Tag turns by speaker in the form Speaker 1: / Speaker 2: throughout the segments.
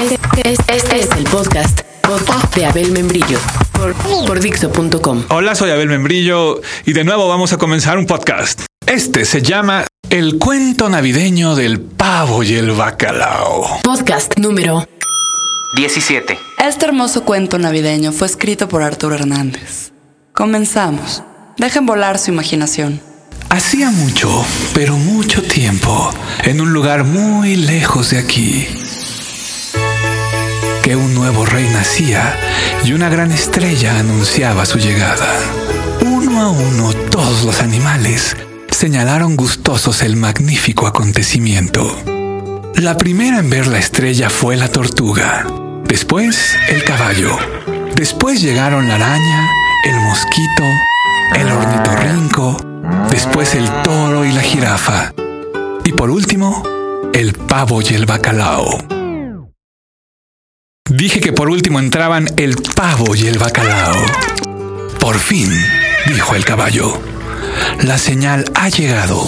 Speaker 1: Este, este es el podcast, podcast de Abel Membrillo por, por Dixo.com.
Speaker 2: Hola, soy Abel Membrillo y de nuevo vamos a comenzar un podcast. Este se llama El cuento navideño del pavo y el bacalao.
Speaker 1: Podcast número
Speaker 3: 17.
Speaker 4: Este hermoso cuento navideño fue escrito por Arturo Hernández. Comenzamos. Dejen volar su imaginación.
Speaker 2: Hacía mucho, pero mucho tiempo, en un lugar muy lejos de aquí, que un nuevo rey nacía y una gran estrella anunciaba su llegada. Uno a uno todos los animales señalaron gustosos el magnífico acontecimiento. La primera en ver la estrella fue la tortuga, después el caballo, después llegaron la araña, el mosquito, el ornitorrinco, después el toro y la jirafa, y por último, el pavo y el bacalao. Dije que por último entraban el pavo y el bacalao. Por fin, dijo el caballo, la señal ha llegado.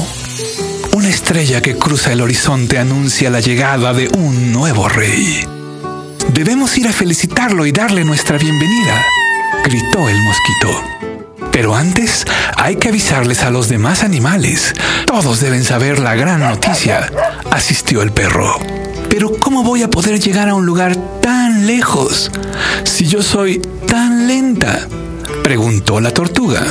Speaker 2: Una estrella que cruza el horizonte anuncia la llegada de un nuevo rey. Debemos ir a felicitarlo y darle nuestra bienvenida, gritó el mosquito. Pero antes hay que avisarles a los demás animales. Todos deben saber la gran noticia, asistió el perro. Pero ¿cómo voy a poder llegar a un lugar tan lejos si yo soy tan lenta? preguntó la tortuga.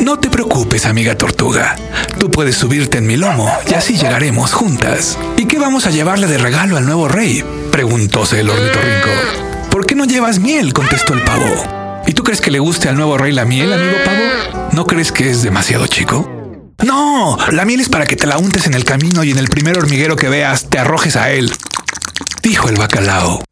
Speaker 2: No te preocupes, amiga tortuga. Tú puedes subirte en mi lomo y así llegaremos juntas. ¿Y qué vamos a llevarle de regalo al nuevo rey? preguntóse el ornitorrinco. ¿Por qué no llevas miel? contestó el pavo. ¿Y tú crees que le guste al nuevo rey la miel, amigo pavo? ¿No crees que es demasiado chico? No, la miel es para que te la untes en el camino y en el primer hormiguero que veas te arrojes a él, dijo el bacalao.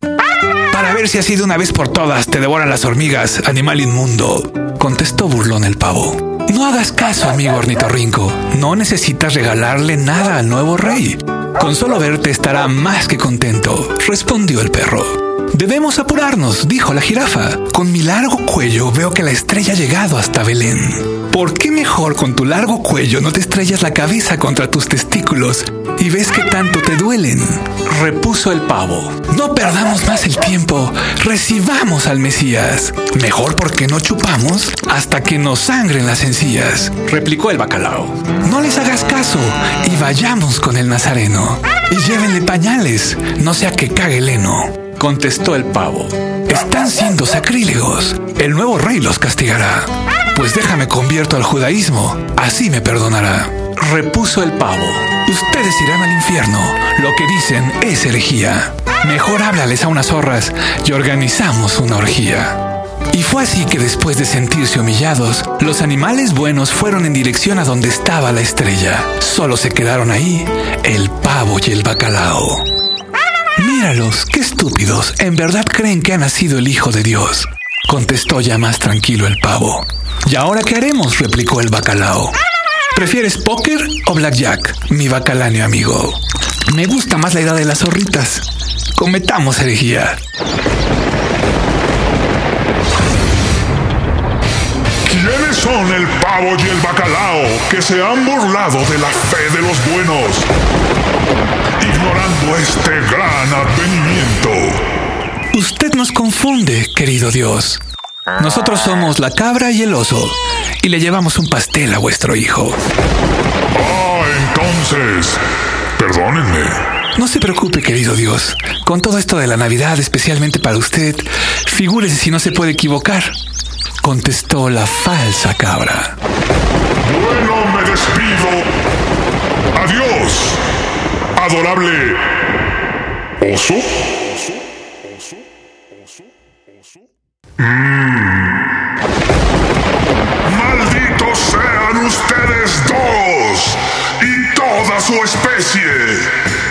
Speaker 2: Para ver si así de una vez por todas te devoran las hormigas, animal inmundo, contestó burlón el pavo. No hagas caso, amigo ornitorrinco. No necesitas regalarle nada al nuevo rey. Con solo verte estará más que contento, respondió el perro. Debemos apurarnos, dijo la jirafa. Con mi largo cuello veo que la estrella ha llegado hasta Belén. ¿Por qué mejor con tu largo cuello no te estrellas la cabeza contra tus testículos y ves que tanto te duelen? Repuso el pavo. No perdamos más el tiempo, recibamos al Mesías. Mejor porque no chupamos hasta que nos sangren las encías, replicó el bacalao. No les hagas caso y vayamos con el nazareno. Y llévenle pañales, no sea que cague el heno contestó el pavo. Están siendo sacrílegos. El nuevo rey los castigará. Pues déjame convierto al judaísmo, así me perdonará. Repuso el pavo. Ustedes irán al infierno. Lo que dicen es herejía. Mejor háblales a unas zorras y organizamos una orgía. Y fue así que después de sentirse humillados, los animales buenos fueron en dirección a donde estaba la estrella. Solo se quedaron ahí el pavo y el bacalao. Míralos, qué estúpidos. En verdad creen que ha nacido el Hijo de Dios. Contestó ya más tranquilo el pavo. ¿Y ahora qué haremos? replicó el bacalao. ¿Prefieres póker o blackjack, mi bacaláneo amigo? Me gusta más la idea de las zorritas. Cometamos herejía.
Speaker 5: ¿Quiénes son el pavo y el bacalao que se han burlado de la fe de los buenos? Ignorando
Speaker 2: Usted nos confunde, querido Dios. Nosotros somos la cabra y el oso, y le llevamos un pastel a vuestro hijo.
Speaker 5: Ah, entonces, perdónenme.
Speaker 2: No se preocupe, querido Dios. Con todo esto de la Navidad, especialmente para usted, figúrese si no se puede equivocar. Contestó la falsa cabra.
Speaker 5: Bueno, me despido. Adiós, adorable oso. Malditos sean ustedes dos y toda su especie.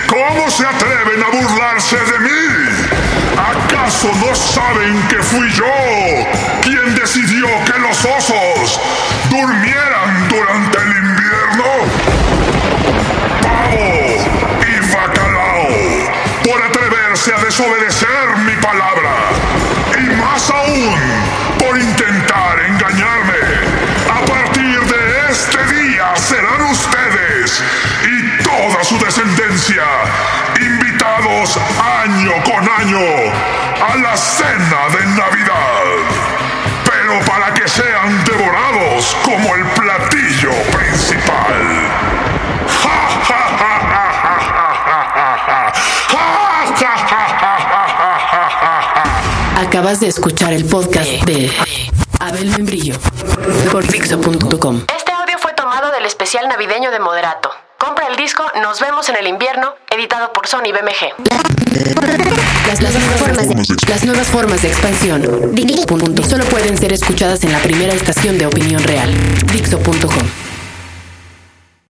Speaker 5: ¿Cómo se atreven a burlarse de mí? ¿Acaso no saben que fui yo quien decidió que los osos durmieran más aún, por intentar engañarme. A partir de este día serán ustedes y toda su descendencia invitados año con año a la cena de Navidad. Pero para que sean devorados como el
Speaker 1: Acabas de escuchar el podcast de Abel Membrillo por Dixo.com.
Speaker 6: Este audio fue tomado del especial navideño de Moderato. Compra el disco Nos vemos en el invierno, editado por Sony BMG.
Speaker 1: Las, las nuevas formas de, las nuevas formas de expansión Punto. solo pueden ser escuchadas en la primera estación de opinión real. Dixo.com.